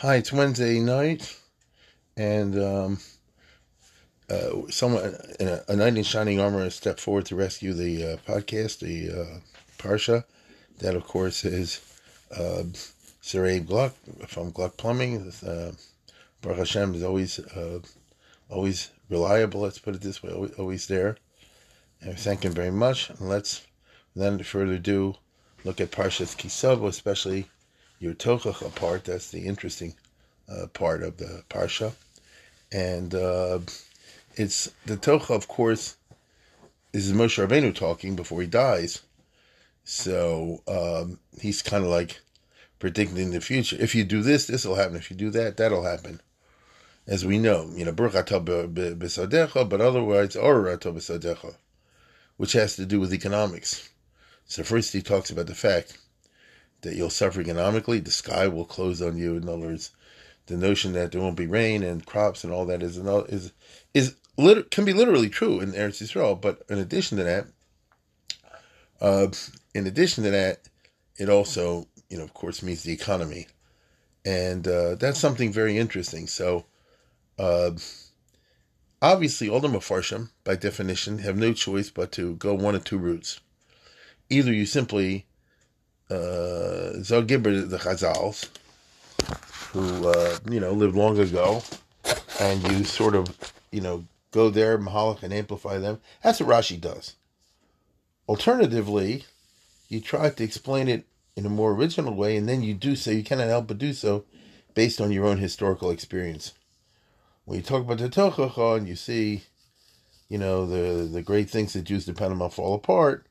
Hi, it's Wednesday night, and um, uh, someone a, a, knight in shining armor has stepped forward to rescue the uh, podcast, the uh, Parsha. That, of course, is uh, Sir Abe Gluck from Gluck Plumbing. Uh, Baruch Hashem is always uh, always reliable. Let's put it this way, always, always there. And thank him very much. And let's then, further ado, look at Parshas Ki Savo, especially your Tochacha part. That's the interesting uh, part of the Parsha. And uh, it's the Tocha, of course, is Moshe Rabbeinu talking before he dies. So um, he's kind of like predicting the future. If you do this, this will happen. If you do that, that'll happen. As we know, you know, besodecho but otherwise, or which has to do with economics. So first he talks about the fact that you'll suffer economically, the sky will close on you. In other words, the notion that there won't be rain and crops and all that is is is can be literally true in Eretz Yisrael. But in addition to that, uh, in addition to that, it also, you know, of course, means the economy, and uh, that's something very interesting. So, uh, obviously, all the mafarshim, by definition, have no choice but to go one of two routes. Either you simply uh, Zogibber the Chazals, who uh, you know lived long ago, and you sort of you know go there, Mahalik, and amplify them. That's what Rashi does. Alternatively, you try to explain it in a more original way, and then you do so. You cannot help but do so based on your own historical experience. When you talk about the Tochacha and you see, you know, the the great things that Jews depend on fall apart,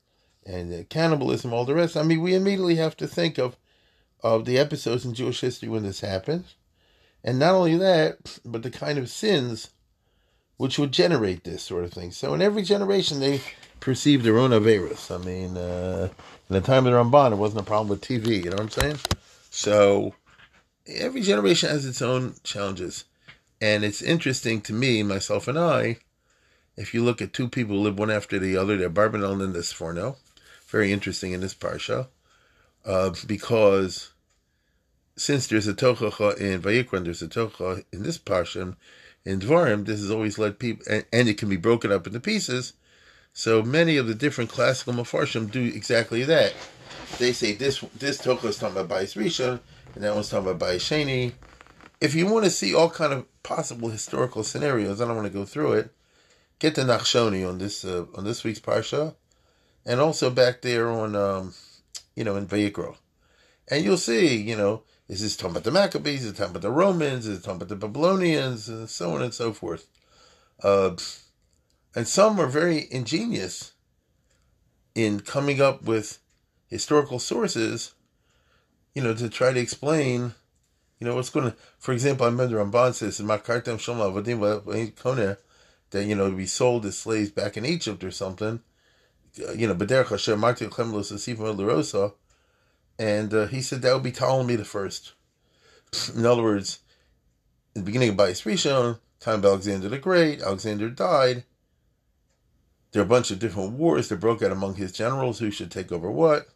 and cannibalism, all the rest. I mean, we immediately have to think of of the episodes in Jewish history when this happened, and not only that, but the kind of sins which would generate this sort of thing. So in every generation, they perceive their own averus. I mean, uh, in the time of the Ramban, it wasn't a problem with TV. You know what I'm saying? So every generation has its own challenges, and it's interesting to me, myself and I. If you look at two people who live one after the other, they're Barbanel and the Sforno. Very interesting in this parsha, uh, because since there's a tochacha in Vayikran, there's a tochacha in this parsha, in Dvarim, this has always led people, and, and, it can be broken up into pieces. So many of the different classical mafarshim do exactly that. They say this this Tocha is talking about Bayis Rishon, and that one's talking about Bayis Sheni. If you want to see all kind of possible historical scenarios, I don't want to go through it. Get the Nachshoni on this uh, on this week's parsha, and also back there on um, you know in Vayikra, and you'll see you know is this talking about the Maccabees? Is it talking about the Romans? Is it talking about the Babylonians? And so on and so forth. Uh, and some are very ingenious in coming up with historical sources, you know, to try to explain, you know, what's going to. For example, I remember Ramban says in Makartem Shom Avadim Kone that you know we sold as slaves back in Egypt or something. You know, B'derech Hashem Marti Chem Lo Sasifim and uh, he said that would be Ptolemy the first. In other words, in the beginning of Bayis Rishon, time of Alexander the Great, Alexander died. There are a bunch of different wars that broke out among his generals who should take over what.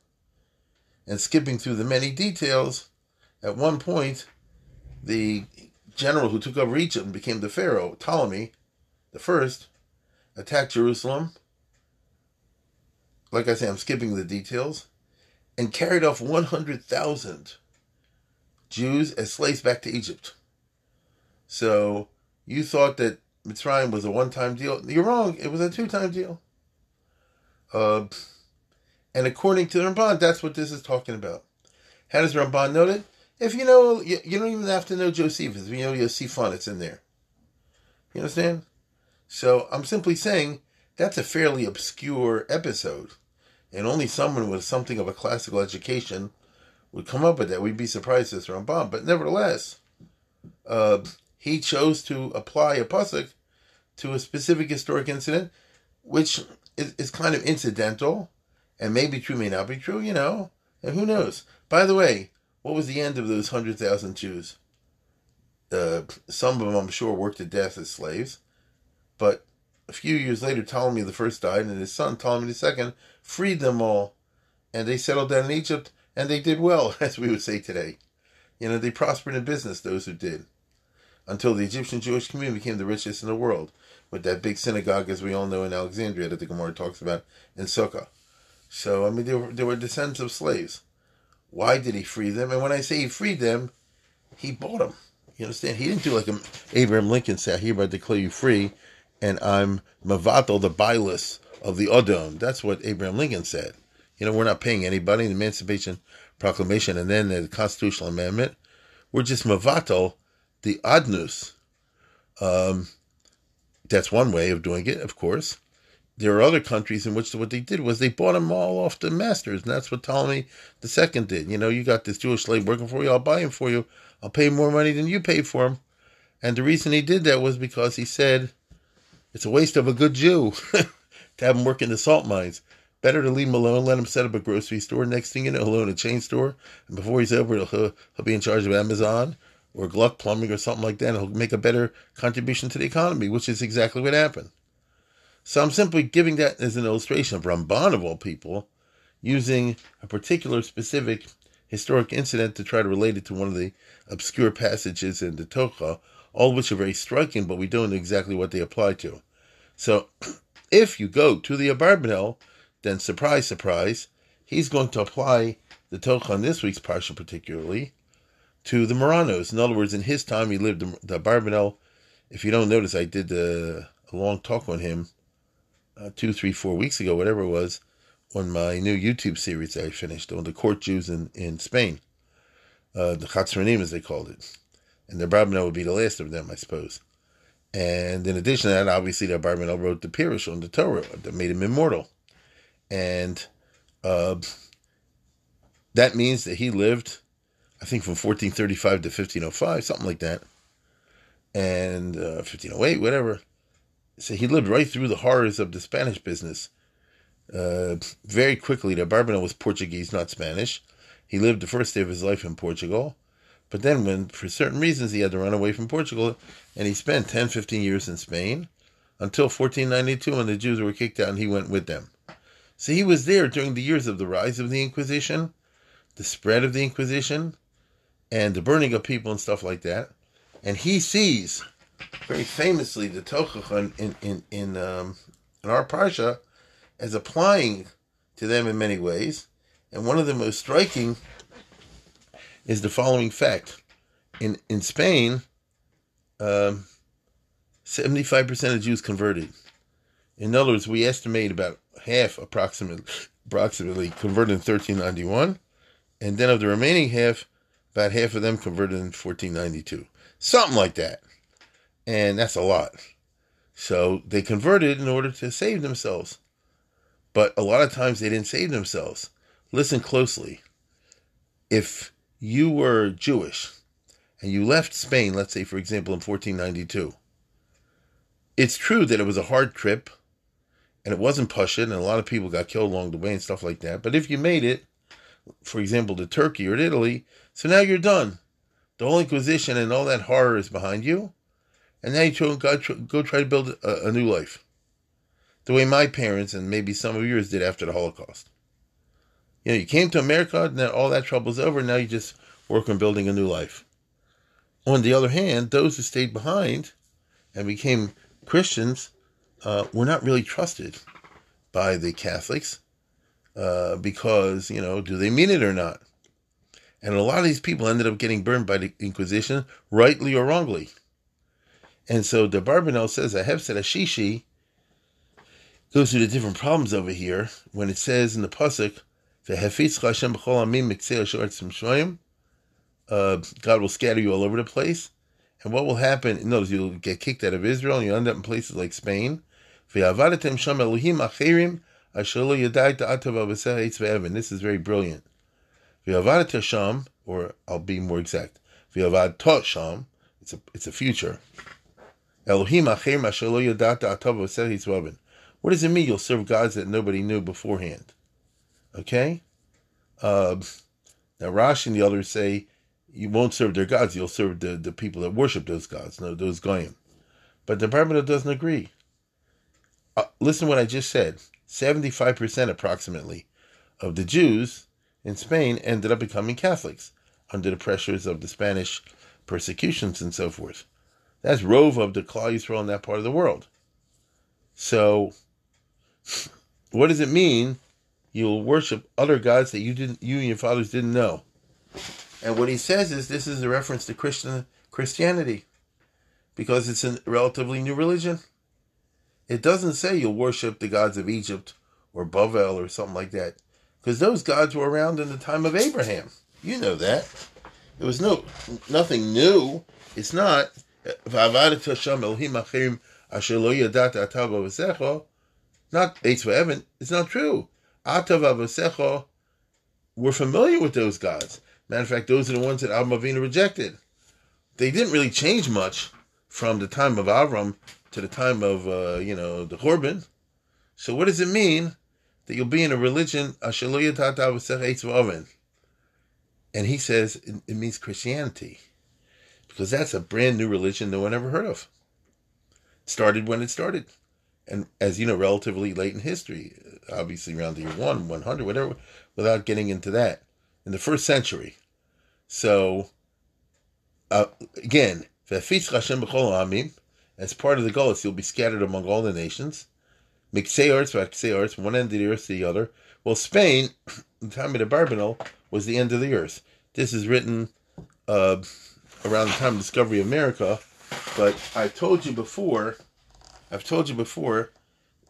And skipping through the many details, at one point, the general who took over Egypt and became the pharaoh, Ptolemy the first, attacked Jerusalem. Like I say, I'm skipping the details and carried off 100,000 Jews as slaves back to Egypt. So you thought that Mitzrayim was a one time deal. You're wrong. It was a two time deal. Uh, and according to the Ramban, that's what this is talking about. How does Ramban note it? If you know, you, you don't even have to know Josephus. If you know Yosefon, it's in there. You understand? So I'm simply saying that's a fairly obscure episode and only someone with something of a classical education would come up with that. We'd be surprised as Ramban. But nevertheless, uh, he chose to apply a pasuk to a specific historic incident, which is, is kind of incidental and maybe true, may not be true, you know, and who knows. By the way, what was the end of those 100,000 Jews? Uh, some of them, I'm sure, worked to death as slaves, but a few years later, Ptolemy the first died, and his son Ptolemy the second freed them all, and they settled down in Egypt, and they did well, as we would say today. You know, they prospered in business. Those who did until the Egyptian Jewish community became the richest in the world, with that big synagogue, as we all know, in Alexandria that the Gemara talks about in Sukkah. So, I mean, they were, they were descendants of slaves. Why did he free them? And when I say he freed them, he bought them. You understand? He didn't do like Abraham Lincoln said, I hereby declare you free, and I'm Mavato, the bilus of the Odom. That's what Abraham Lincoln said. You know, we're not paying anybody, the Emancipation Proclamation, and then the Constitutional Amendment. We're just Mavato, the adnus. Um, that's one way of doing it, of course. There are other countries in which what they did was they bought them all off the masters, and that's what Ptolemy II did. You know, you got this Jewish slave working for you, I'll buy him for you. I'll pay more money than you paid for him. And the reason he did that was because he said it's a waste of a good Jew to have him work in the salt mines. Better to leave him alone, let him set up a grocery store. Next thing you know, he'll own a chain store. And before he's over, he'll, he'll be in charge of Amazon or Gluck Plumbing or something like that, And he'll make a better contribution to the economy, which is exactly what happened. So I'm simply giving that as an illustration of Ramban of all people, using a particular specific historic incident to try to relate it to one of the obscure passages in the Torah, all of which are very striking, but we don't know exactly what they apply to. So if you go to the Abarbanel, then surprise, surprise, he's going to apply the Torah on this week's parsha particularly to the Marranos. In other words, in his time, he lived the Barbanel. If you don't notice, I did a, a long talk on him uh, two, three, four weeks ago, whatever it was, on my new YouTube series I finished on the court Jews in, in Spain, uh, the Chatzranim as they called it. And the Barbanel would be the last of them, I suppose. And in addition to that, obviously, the Barbanel wrote the Pirush on the Torah that made him immortal. And uh, that means that he lived I think from 1435 to 1505, something like that, and uh, 1508, whatever. So he lived right through the horrors of the Spanish business. Uh, very quickly, the Barbanel was Portuguese, not Spanish. He lived the first day of his life in Portugal. But then, when for certain reasons he had to run away from Portugal, and he spent 10, 15 years in Spain until 1492 when the Jews were kicked out and he went with them. So he was there during the years of the rise of the Inquisition, the spread of the Inquisition, and the burning of people and stuff like that. And he sees very famously the Tochach in in in um, in our parsha as applying to them in many ways. And one of the most striking is the following fact: in in Spain, um, seventy-five percent of Jews converted. In other words, we estimate about half, approximately, approximately converted in thirteen ninety-one, and then of the remaining half, about half of them converted in 1492. Something like that. And that's a lot. So they converted in order to save themselves. But a lot of times they didn't save themselves. Listen closely. If you were Jewish and you left Spain, let's say, for example, in 1492, it's true that it was a hard trip and it wasn't Pashut and a lot of people got killed along the way and stuff like that. But if you made it, for example, to Turkey or to Italy, so now you're done. The whole Inquisition and all that horror is behind you, and now you go try to build a, a new life. The way my parents and maybe some of yours did after the Holocaust. You know, you came to America, now all that trouble's over, now you just work on building a new life. On the other hand, those who stayed behind and became Christians uh, were not really trusted by the Catholics uh, because, you know, do they mean it or not? And a lot of these people ended up getting burned by the Inquisition, rightly or wrongly. And so the Barbanel says I have said Ashishi goes through the different problems over here when it says in the Pasuk, uh, God will scatter you all over the place. And what will happen? Notice you'll get kicked out of Israel and you end up in places like Spain. This is very brilliant. Or I'll be more exact, it's a, it's a future. What does it mean you'll serve gods that nobody knew beforehand? Okay? Uh, now Rashi and the others say you won't serve their gods, you'll serve the, the people that worship those gods, those goyim. But the Barbanel doesn't agree. Uh, listen what I just said. 75% approximately of the Jews in Spain ended up becoming Catholics under the pressures of the Spanish persecutions and so forth. That's rove of the Klal Yisrael in that part of the world. So, what does it mean? You'll worship other gods that you didn't, you and your fathers didn't know. And what he says is this is a reference to Christian Christianity, because it's a relatively new religion. It doesn't say you'll worship the gods of Egypt or Bavel or something like that, because those gods were around in the time of Abraham. You know that. It was no nothing new. It's not. Not Eitz Evan. It's not true. Atav We're familiar with those gods. Matter of fact, those are the ones that Avram rejected. They didn't really change much from the time of Avram to the time of uh, you know the Churban. So what does it mean that you'll be in a religion and he says it, it means Christianity because that's a brand new religion no one ever heard of. It started when it started, and as you know, relatively late in history, obviously around the year one, one hundred, whatever. Without getting into that, in the first century. So, uh, again, as part of the goal, you'll be scattered among all the nations. Arts, one end of the earth to the other. Well, Spain, the time of the Barbanel, was the end of the earth. This is written uh, around the time of discovery of America, but I've told you before, I've told you before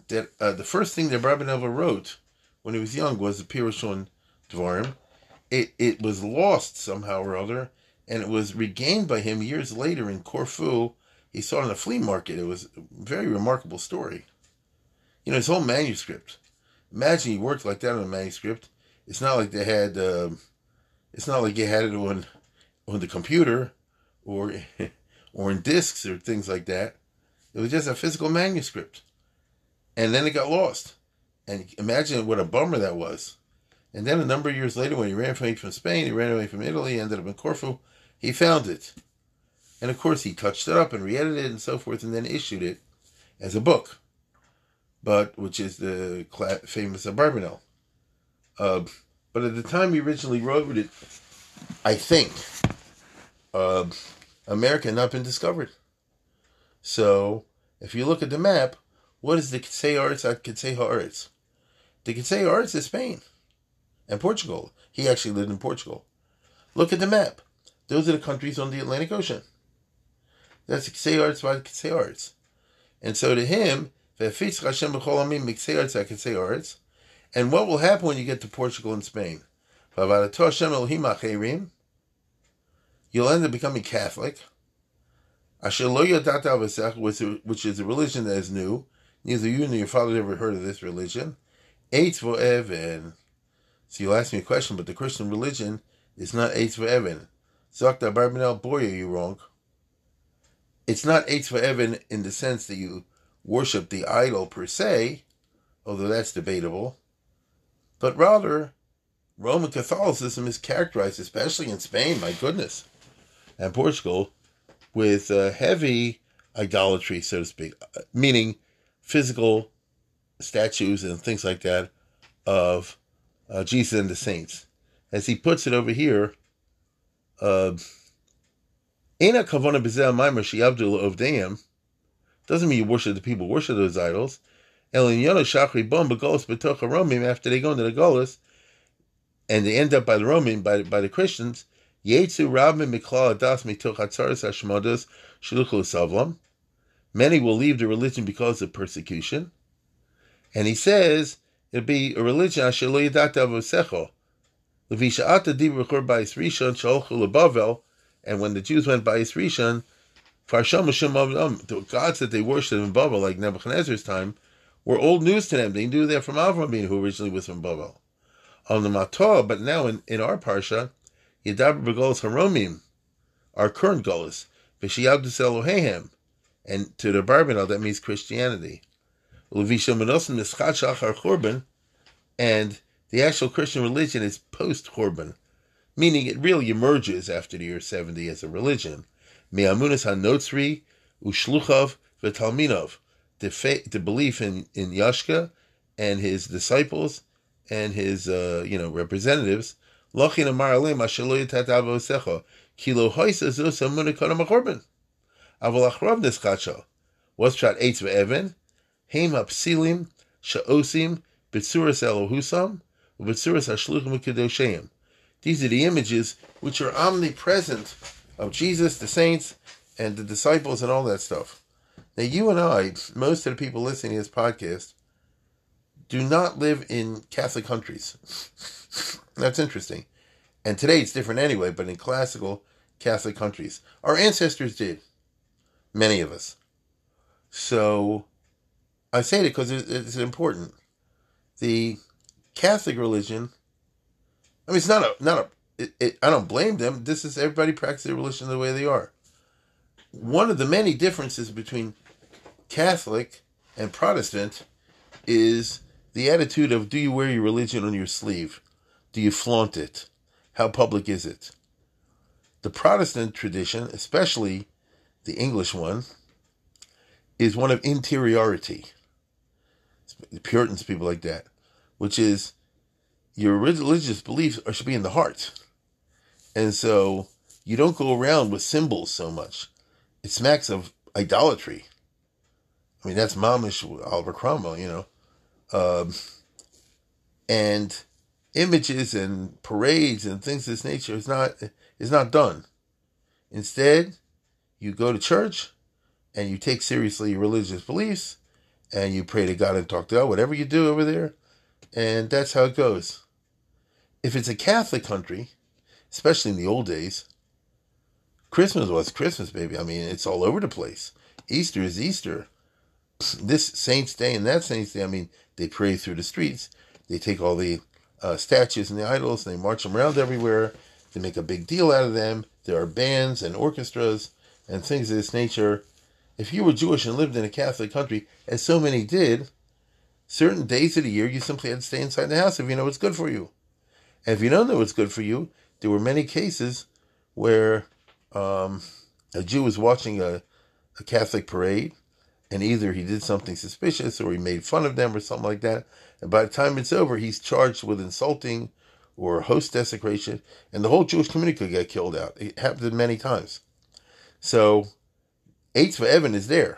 that uh, the first thing that Rabbi Barbanel wrote when he was young was the Pirushon Dvarim, it, it was lost somehow or other, and it was regained by him years later in Corfu. He saw it in a flea market. It was a very remarkable story. You know, his whole manuscript. Imagine he worked like that on a manuscript. It's not like they had. Uh, it's not like he had it on on the computer, or or in discs or things like that. It was just a physical manuscript, and then it got lost. And imagine what a bummer that was. And then a number of years later, when he ran away from Spain, he ran away from Italy, ended up in Corfu, he found it. And of course, he touched it up and re edited it and so forth, and then issued it as a book, but which is the famous Abarbanel. Uh, but at the time he originally wrote it, I think uh, America had not been discovered. So if you look at the map, what is the Kitsei Arts at Kitsei Haaretz? The Kitsei Arts is Spain and Portugal. He actually lived in Portugal. Look at the map. Those are the countries on the Atlantic Ocean. That's Ksei Arts by Ksei Arts. And so to him, and what will happen when you get to Portugal and Spain? You'll end up becoming Catholic, which is a religion that is new. Neither you nor your father ever heard of this religion. So you'll ask me a question, but the Christian religion is not Eitz Evan. Zakta Barbanel, boy, are you wrong. It's not Eitz Evan in the sense that you worship the idol per se, although that's debatable, but rather Roman Catholicism is characterized, especially in Spain, my goodness, and Portugal, with uh, heavy idolatry, so to speak, meaning physical statues and things like that of uh, Jesus and the saints. As he puts it over here, uh, Ena kavana bezel maimer shiavdul ovdeim doesn't mean you worship the people, worship those idols. Elin yono shachri bom begolos betocha romim after they go into the golos, and they end up by the Romim, by, by the Christians, Yetsu Rabim Miklal Adas Mitoch Hatzaris Hashmodos Shluchul Savlam. Many will leave the religion because of persecution. And he says, It'd be a religion rishon and when the Jews went ba'is rishon, farsham um, the gods that they worshipped in Babel, like Nebuchadnezzar's time, were old news to them. They knew they're from Avram, who originally was from Babel. on the Matah, but now in, in our Parsha, Yadaber Begolos Haromim, our current Golos, Vishiyabdus Elohehem, and to the Barbanel, that means Christianity. And the actual Christian religion is post Churban, meaning it really emerges after the year 70 as a religion. Me'amunas hanotzri ushluchav v'talminov, the, the belief in, in Yashka and his disciples and his uh, you know representatives. Lochin amar alem ashelo yitat avosecha kilo hoisa zos amunikon amachorban. Avol achrav nischacha. What's shot eitz ve'evan? Heim apsilim sha'osim bitzuras elohusam ubitzuras ashluchim v'kedosheim. These are the images which are omnipresent of Jesus, the saints, and the disciples, and all that stuff. Now, you and I, most of the people listening to this podcast, do not live in Catholic countries. That's interesting. And today it's different anyway, but in classical Catholic countries, our ancestors did. Many of us. So I say it because it's important. The Catholic religion, I mean, it's not a, not a, it, it, I don't blame them. This is everybody practices their religion the way they are. One of the many differences between Catholic and Protestant is the attitude of do you wear your religion on your sleeve? Do you flaunt it? How public is it? The Protestant tradition, especially the English one, is one of interiority. The Puritans, people like that, which is your religious beliefs are, should be in the heart. And so you don't go around with symbols so much. It smacks of idolatry. I mean, that's Mamish Oliver Cromwell, you know. Um, and images and parades and things of this nature is not is not done. Instead, you go to church and you take seriously your religious beliefs and you pray to God and talk to God, whatever you do over there, and that's how it goes. If it's a Catholic country, especially in the old days, Christmas was Christmas, baby. I mean, it's all over the place. Easter is Easter. This Saints' Day and that Saints' Day, I mean, they pray through the streets. They take all the uh, statues and the idols and they march them around everywhere. They make a big deal out of them. There are bands and orchestras and things of this nature. If you were Jewish and lived in a Catholic country, as so many did, certain days of the year you simply had to stay inside the house if you know what's good for you. And if you don't know what's good for you, there were many cases where um, a Jew was watching a, a Catholic parade and either he did something suspicious or he made fun of them or something like that. And by the time it's over, he's charged with insulting or host desecration, and the whole Jewish community could get killed out. It happened many times. So, Eitz Evan is there.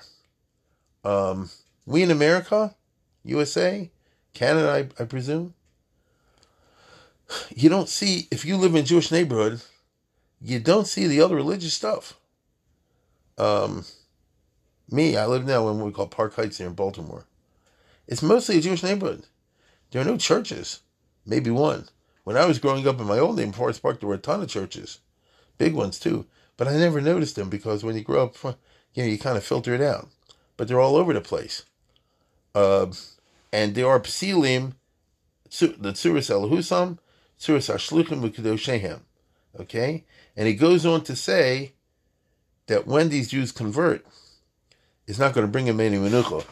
Um, we in America, USA, Canada, I, I presume, you don't see, if you live in Jewish neighborhood, you don't see the other religious stuff. Um, me, I live now in what we call Park Heights here in Baltimore. It's mostly a Jewish neighborhood. There are no churches, maybe one. When I was growing up in my old name, Forest Park, there were a ton of churches, big ones too. But I never noticed them because when you grow up, you know, you kind of filter it out. But they're all over the place. Uh, and there are psilim, the Tzuras Elohusam, Tzuras Ashluchim V'Kedoshehem. Okay? And he goes on to say that when these Jews convert, it's not going to bring him any menucha.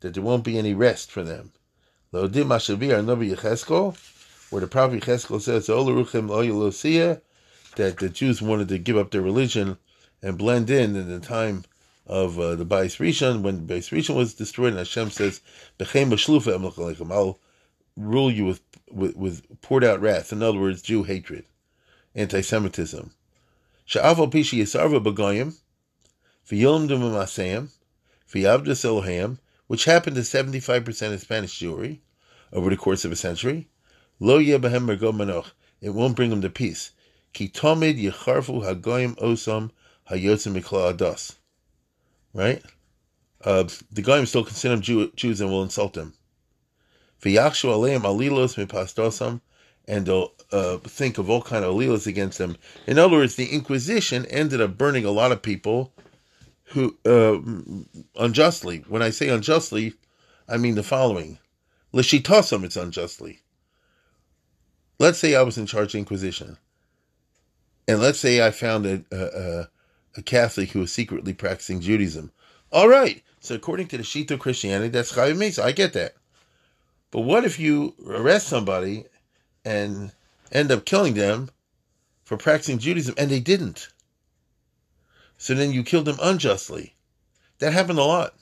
That there won't be any rest for them. Where the prophet Yecheskel says, that the Jews wanted to give up their religion and blend in in the time of uh, the Bais Rishon, when the Bais Rishon was destroyed, and Hashem says, I'll rule you with, with, with poured out wrath. In other words, Jew hatred, anti-Semitism. Sha'afal pishi yisarva b'goyim, v'yom dumamasayim, v'yavdas Elohim, which happened to 75% of Spanish Jewry over the course of a century. Lo yebahem mergo manoch, it won't bring them to peace. Ki tomid yecharfu hagoyim osam hayotzim mikla. Right? Uh, the goyim still consider them Jew, Jews and will insult them. V'yachshu aleim alilos mipastosam, and they'll uh, think of all kind of alleles against them. In other words, the Inquisition ended up burning a lot of people who uh, unjustly. When I say unjustly, I mean the following: L'shitosam, it's unjustly. Let's say I was in charge of Inquisition, and let's say I found a, a, a Catholic who was secretly practicing Judaism. All right, so according to the Shito Christianity, that's Chayiv Mesa. I get that. But what if you arrest somebody and end up killing them for practicing Judaism, and they didn't? So then you killed them unjustly. That happened a lot.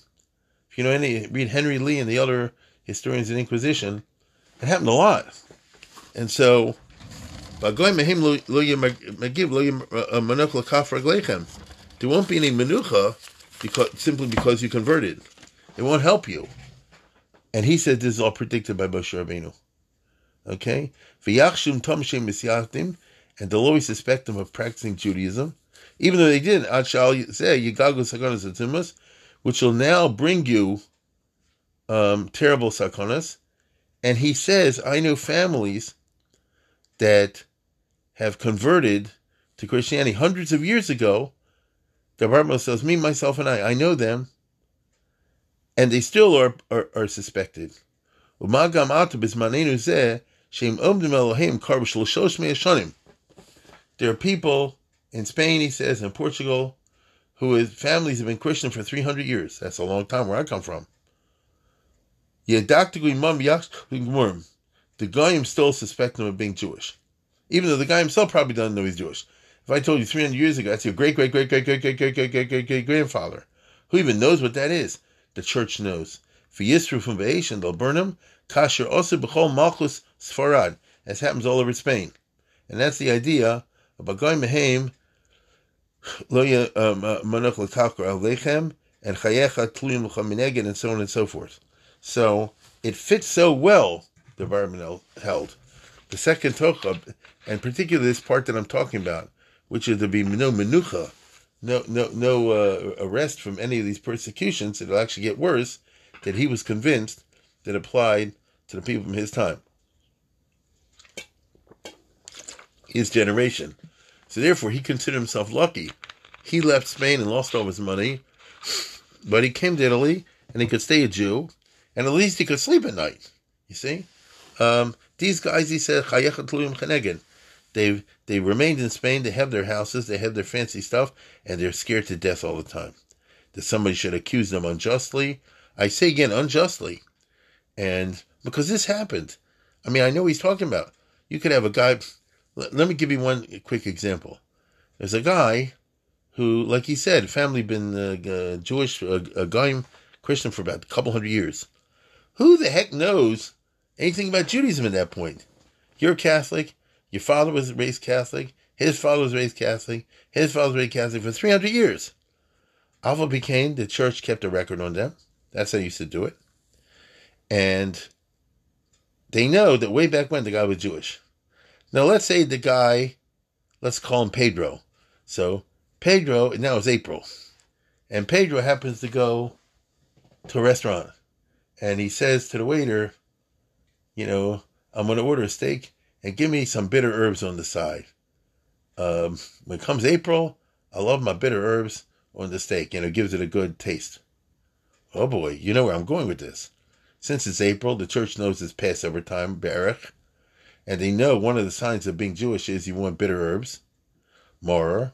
If you know any, read Henry Lea and the other historians in Inquisition, it happened a lot. And so, there won't be any menucha because, simply because you converted. It won't help you. And he said this is all predicted by Moshe Rabbeinu. Okay? And they'll always suspect them of practicing Judaism, even though they did. Ad shall say which will now bring you um, terrible sakonas. And he says, I know families that have converted to Christianity hundreds of years ago. The Barbanel says, me, myself, and I, I know them, and they still are, are, are suspected. There are people in Spain, he says, in Portugal, whose families have been Christian for 300 years. That's a long time where I come from. The Goyim still suspect him of being Jewish. Even though the guy himself probably doesn't know he's Jewish. If I told you 300 years ago, that's your great, great, great, great, great, great, great, great, great, great, great grandfather. Who even knows what that is? The church knows. For Yisru from Be'esh, they'll burn him. Kasher also b'chol malchus sfarad, as happens all over Spain. And that's the idea of Bagoy Mehem lo manach l'kalkar alechem, and chayecha tluyim l'chamineged, and so on and so forth. So it fits so well, the Barbanel held. The second tocha, and particularly this part that I'm talking about, which is to be no menucha, no no no uh, arrest from any of these persecutions, it'll actually get worse, that he was convinced that applied to the people from his time. His generation. So therefore, he considered himself lucky. He left Spain and lost all his money, but he came to Italy and he could stay a Jew, and at least he could sleep at night. You see, um, these guys, he said, They've they remained in Spain. They have their houses, they have their fancy stuff, and they're scared to death all the time. That somebody should accuse them unjustly. I say again, unjustly, and because this happened. I mean, I know he's talking about. You could have a guy let, let me give you one quick example. There's a guy who, like he said, family been uh, uh, Jewish, uh, a guy Christian for about a couple hundred years. Who the heck knows anything about Judaism at that point? You're Catholic. Your father was raised Catholic. His father was raised Catholic. His father was raised Catholic for 300 years. Alpha became, the church kept a record on them. That's how they used to do it. And they know that way back when the guy was Jewish. Now let's say the guy, let's call him Pedro. So Pedro, now it's April, and Pedro happens to go to a restaurant, and he says to the waiter, you know, I'm going to order a steak and give me some bitter herbs on the side. Um, when it comes April, I love my bitter herbs on the steak, and it gives it a good taste. Oh boy, you know where I'm going with this. Since it's April, the church knows it's Passover time, Baruch, and they know one of the signs of being Jewish is you want bitter herbs, more.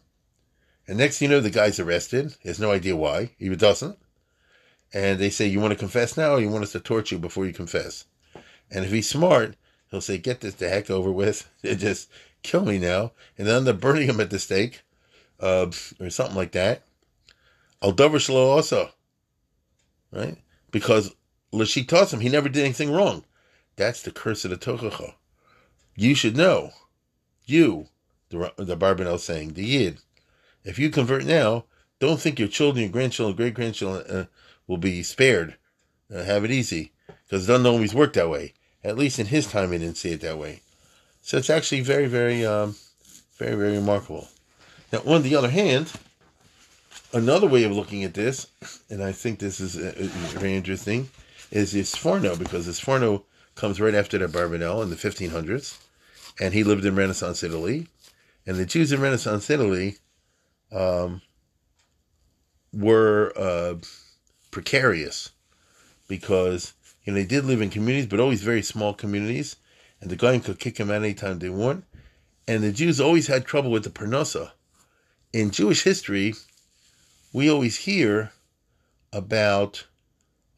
And next you know, the guy's arrested. He has no idea why. He doesn't. And they say, You want to confess now or you want us to torture you before you confess? And if he's smart, he'll say, Get this the heck over with. just kill me now. And then they're burning him at the stake uh, or something like that. Al Dover also. Right? Because him he never did anything wrong. That's the curse of the Tochacha you should know, you, the, the Barbanel saying, the Yid, if you convert now, don't think your children, your grandchildren, great grandchildren uh, will be spared. Uh, have it easy, because it doesn't always work that way. At least in his time, he didn't see it that way. So it's actually very, very, um, very, very remarkable. Now, on the other hand, another way of looking at this, and I think this is uh, very interesting, is the Sforno, because the Sforno comes right after the Barbanel in the 1500s and he lived in Renaissance Italy. And the Jews in Renaissance Italy um, were uh, precarious because Know, they did live in communities, but always very small communities, and the Goyim could kick them out anytime they want. And the Jews always had trouble with the parnasa. In Jewish history, we always hear about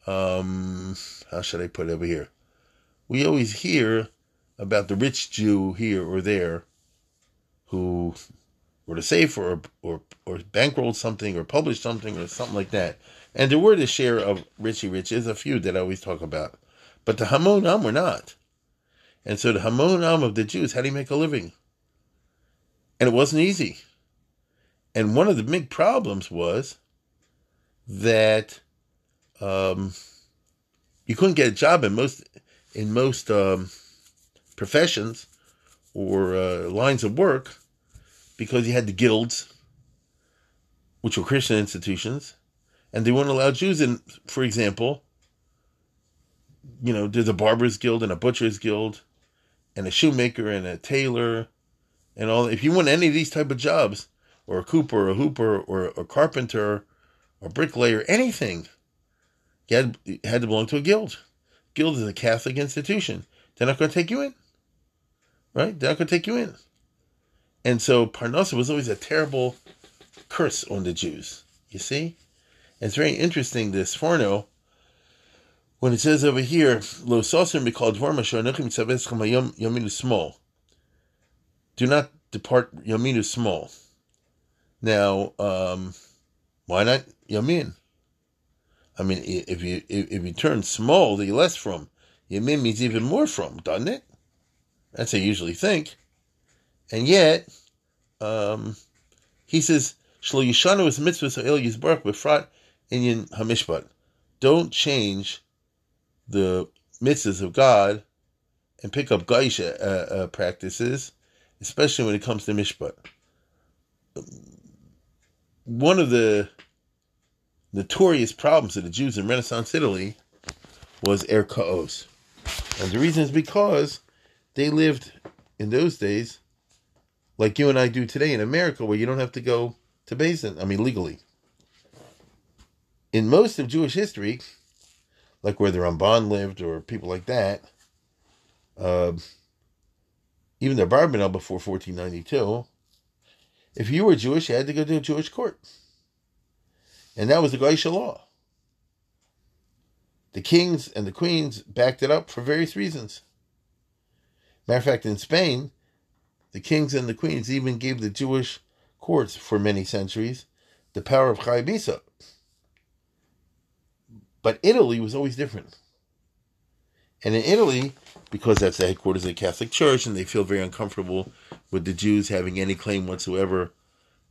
um, how should I put it over here? We always hear about the rich Jew here or there who were to save or or or bankrolled something or published something or something like that. And there were the share of Richie Rich is a few that I always talk about. But the Hamonam were not. And so the Hamonam of the Jews, how do you make a living? And it wasn't easy. And one of the big problems was that um, you couldn't get a job in most in most um, professions or uh, lines of work because you had the guilds, which were Christian institutions, and they wouldn't allow Jews in. For example, you know, there's a barber's guild and a butcher's guild, and a shoemaker and a tailor, and all. If you want any of these type of jobs, or a cooper, or a hooper, or a carpenter, or bricklayer, anything, you had, you had to belong to a guild. Guild is a Catholic institution. They're not going to take you in, right? They're not going to take you in. And so Parnasa was always a terrible curse on the Jews. You see? It's very interesting, the Sforno, when it says over here, Lo Dvorma Shonachim Tzavescham Yaminu Small. Do not depart Yaminu Small. Now, um, why not Yamin? I mean, if you if you turn small, the less from. Yamin means even more from, doesn't it? That's how you usually think. And yet, um, he says, Shlo Yishanu is mitzvah el yizbarach befrat inyan hamishpat. Don't change the mitzvahs of God and pick up Gaisha uh, uh, practices, especially when it comes to mishpat. One of the notorious problems of the Jews in Renaissance Italy was erkaos. And the reason is because they lived in those days like you and I do today in America, where you don't have to go to Basin, I mean, legally. In most of Jewish history, like where the Ramban lived or people like that, uh, even the Barbanel before 1492, if you were Jewish, you had to go to a Jewish court. And that was the Gaisha law. The kings and the queens backed it up for various reasons. Matter of fact, in Spain, the kings and the queens even gave the Jewish courts for many centuries the power of Chaybisa. But Italy was always different. And in Italy, because that's the headquarters of the Catholic Church, and they feel very uncomfortable with the Jews having any claim whatsoever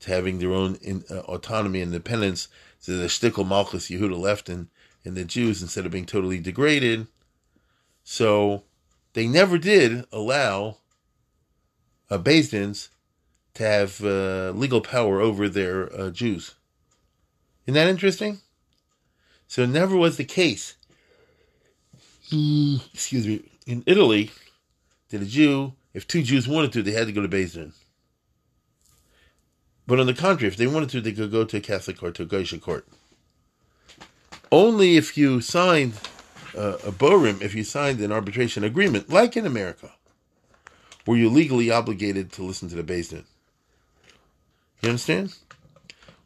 to having their own in, uh, autonomy and independence, so the shtickle Malchus Yehuda left in the Jews instead of being totally degraded. So they never did allow uh, Bezdins to have uh, legal power over their uh, Jews. Isn't that interesting? So it never was the case. Excuse me. In Italy, did a Jew, if two Jews wanted to, they had to go to Bezdin. But on the contrary, if they wanted to, they could go to a Catholic court, to a Geisha court. Only if you signed uh, a Borim, if you signed an arbitration agreement, like in America, were you legally obligated to listen to the Din. You understand?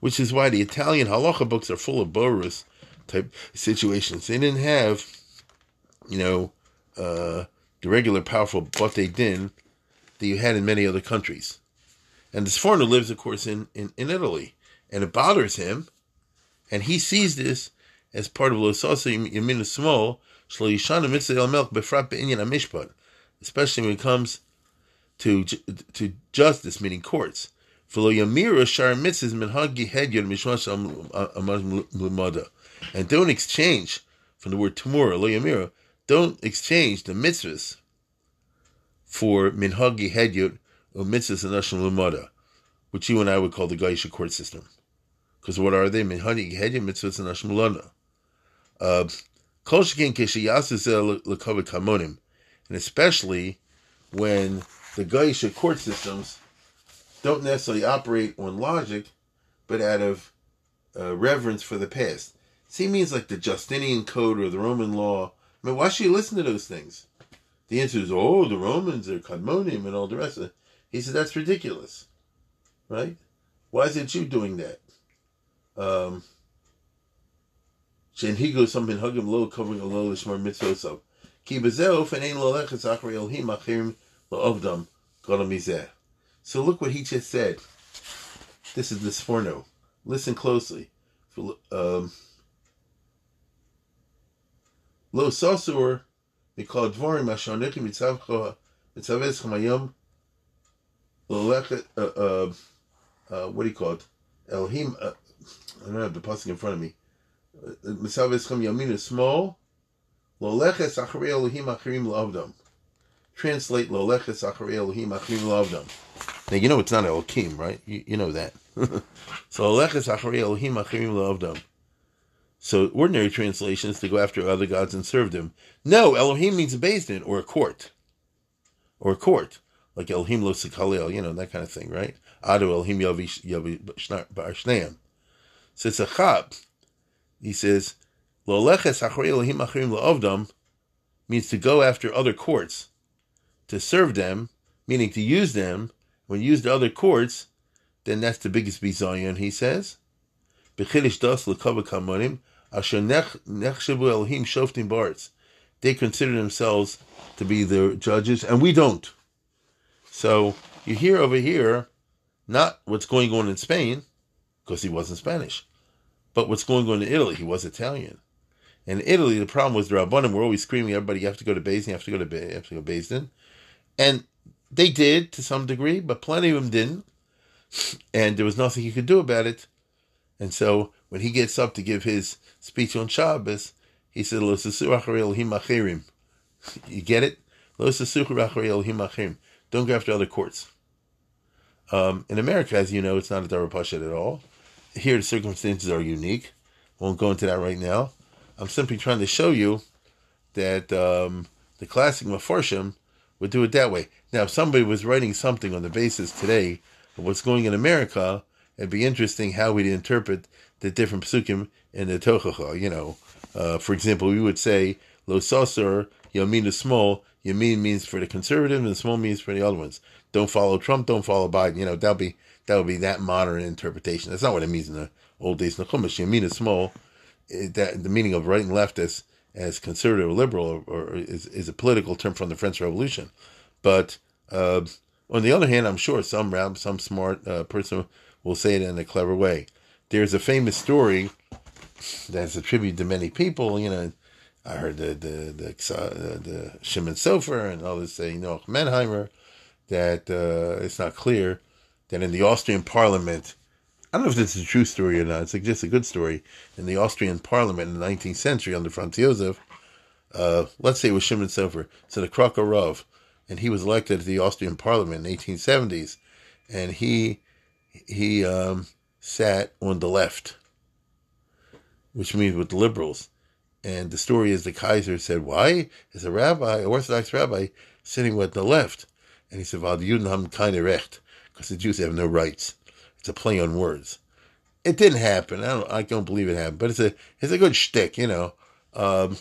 Which is why the Italian halacha books are full of borus type situations. They didn't have, you know, uh, the regular powerful bote din that you had in many other countries. And the Sforno lives, of course, in, in, in Italy. And it bothers him. And he sees this as part of Losasa Yamin Small, Shlo Yishana Mitzvah El Melch Befrat Be'inyan Amishpat, especially when it comes to to justice, meaning courts. And don't exchange from the word tamura, don't exchange the mitzvahs for minhagi hedyot or mitzvahs anashim lumada, which you and I would call the Gaisha court system. Because what are they? Minhagi hedyot mitzvahs anashim lumada. Uh, and especially when the Gaisha court systems don't necessarily operate on logic, but out of uh, reverence for the past. See, means like the Justinian Code or the Roman law I mean, why should you listen to those things? The answer is, oh, the Romans are Kadmonim and all the rest of it. He said, that's ridiculous. Right? Why is it you doing that? Um, Shenhigo something hugim low covering a low achirim lo avdam godam So look what he just said. This is the Sforno. Listen closely. Um, lo sasur mikol dvorim ashonechi mitzavcha mitzavez chamayom lo lechet uh, uh, uh, what do you call it? Elhim. Uh, I don't have the passing in front of me. Mitzavez cham yamin is small. Lo leches acharei Elohim achirim lovdom. Translate lo leches acharei Elohim achirim lovdom. Now you know it's not Elohim, right? You, you know that. so leches acharei Elohim achirim lovdom. So ordinary translation is to go after other gods and serve them. No, Elohim means a beis din or a court. Or a court. Like Elohim lo sikalel, you know, that kind of thing, right? Adu Elohim yavi b'shneim. So it's a chab. He says, Lo leches Elohim achrim la'ovdam means to go after other courts, to serve them, meaning to use them. When you use the other courts, then that's the biggest bizayon, he says. They consider themselves to be the judges, and we don't. So you hear over here, not what's going on in Spain, because he wasn't Spanish, but what's going on in Italy, he was Italian. In Italy, the problem was the Rabbanim were always screaming, everybody, you have to go to Beis Din, you have to go to, Be- you have to go to Beis Din. And they did to some degree, but plenty of them didn't. And there was nothing he could do about it. And so when he gets up to give his speech on Shabbos, he said, You get it? Don't go after other courts. Um, in America, as you know, it's not a Darapashat at all. Here, the circumstances are unique. Won't go into that right now. I'm simply trying to show you that um, the classic Mefarshim would do it that way. Now, if somebody was writing something on the basis today of what's going in America, it'd be interesting how we'd interpret the different psukim in the Tochacha. You know, uh, for example, we would say, Lo Sasur, Yamin is small, Yamin means for the conservative, and small means for the other ones. Don't follow Trump, don't follow Biden. You know, that'll be that would be that modern interpretation. That's not what it means in the old days in the Chumash. Yamin is small. It, that the meaning of right and left as as conservative or liberal or, or is, is a political term from the French Revolution. But uh, on the other hand, I'm sure some rab, some smart uh, person will say it in a clever way. There's a famous story that's attributed to many people. You know, I heard the the the, uh, the Shimon Sofer and others say Noach Menheimer that uh, it's not clear that in the Austrian Parliament, I don't know if this is a true story or not. It's like just a good story. In the Austrian Parliament in the 19th century under Franz Josef, uh, let's say it was Shimon Sofer, so the Krakow and he was elected to the Austrian Parliament in the 1870s, and he he um, sat on the left, which means with the liberals. And the story is the Kaiser said, Why is a rabbi, Orthodox rabbi, sitting with the left? And he said, Well, the Juden haben keine Recht, because the Jews have no rights. It's a play on words. It didn't happen. I don't, I don't believe it happened, but it's a, it's a good shtick, you know. Um,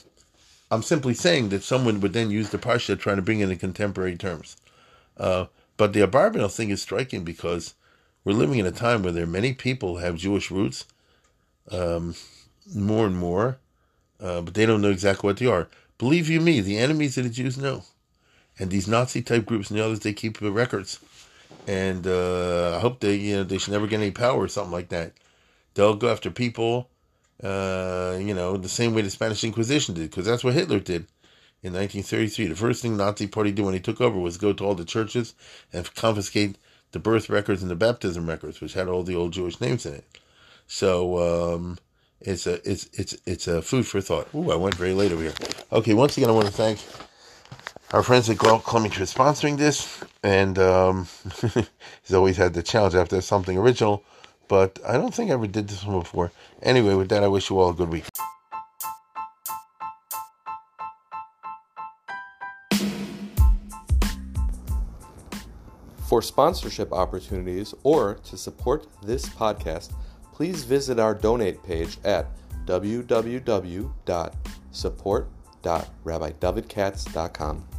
I'm simply saying that someone would then use the parsha trying to bring it in contemporary terms. Uh, but the Abarbanel thing is striking because we're living in a time where there are many people have Jewish roots, um, more and more, uh, but they don't know exactly what they are. Believe you me, the enemies of the Jews know. And these Nazi type groups and the others, they keep the records. And uh, I hope they, you know, they should never get any power or something like that. They'll go after people, uh, you know, the same way the Spanish Inquisition did, because that's what Hitler did in 1933. The first thing the Nazi Party did when he took over was go to all the churches and confiscate the birth records and the baptism records, which had all the old Jewish names in it. So um, it's a it's it's it's a food for thought. Ooh, I went very late over here. Okay, once again, I want to thank our friends at Clumbing for sponsoring this, and um, he's always had the challenge after something original. But I don't think I ever did this one before. Anyway, with that, I wish you all a good week. For sponsorship opportunities or to support this podcast, please visit our donate page at www.support.com www.rabbidavidkatz.com.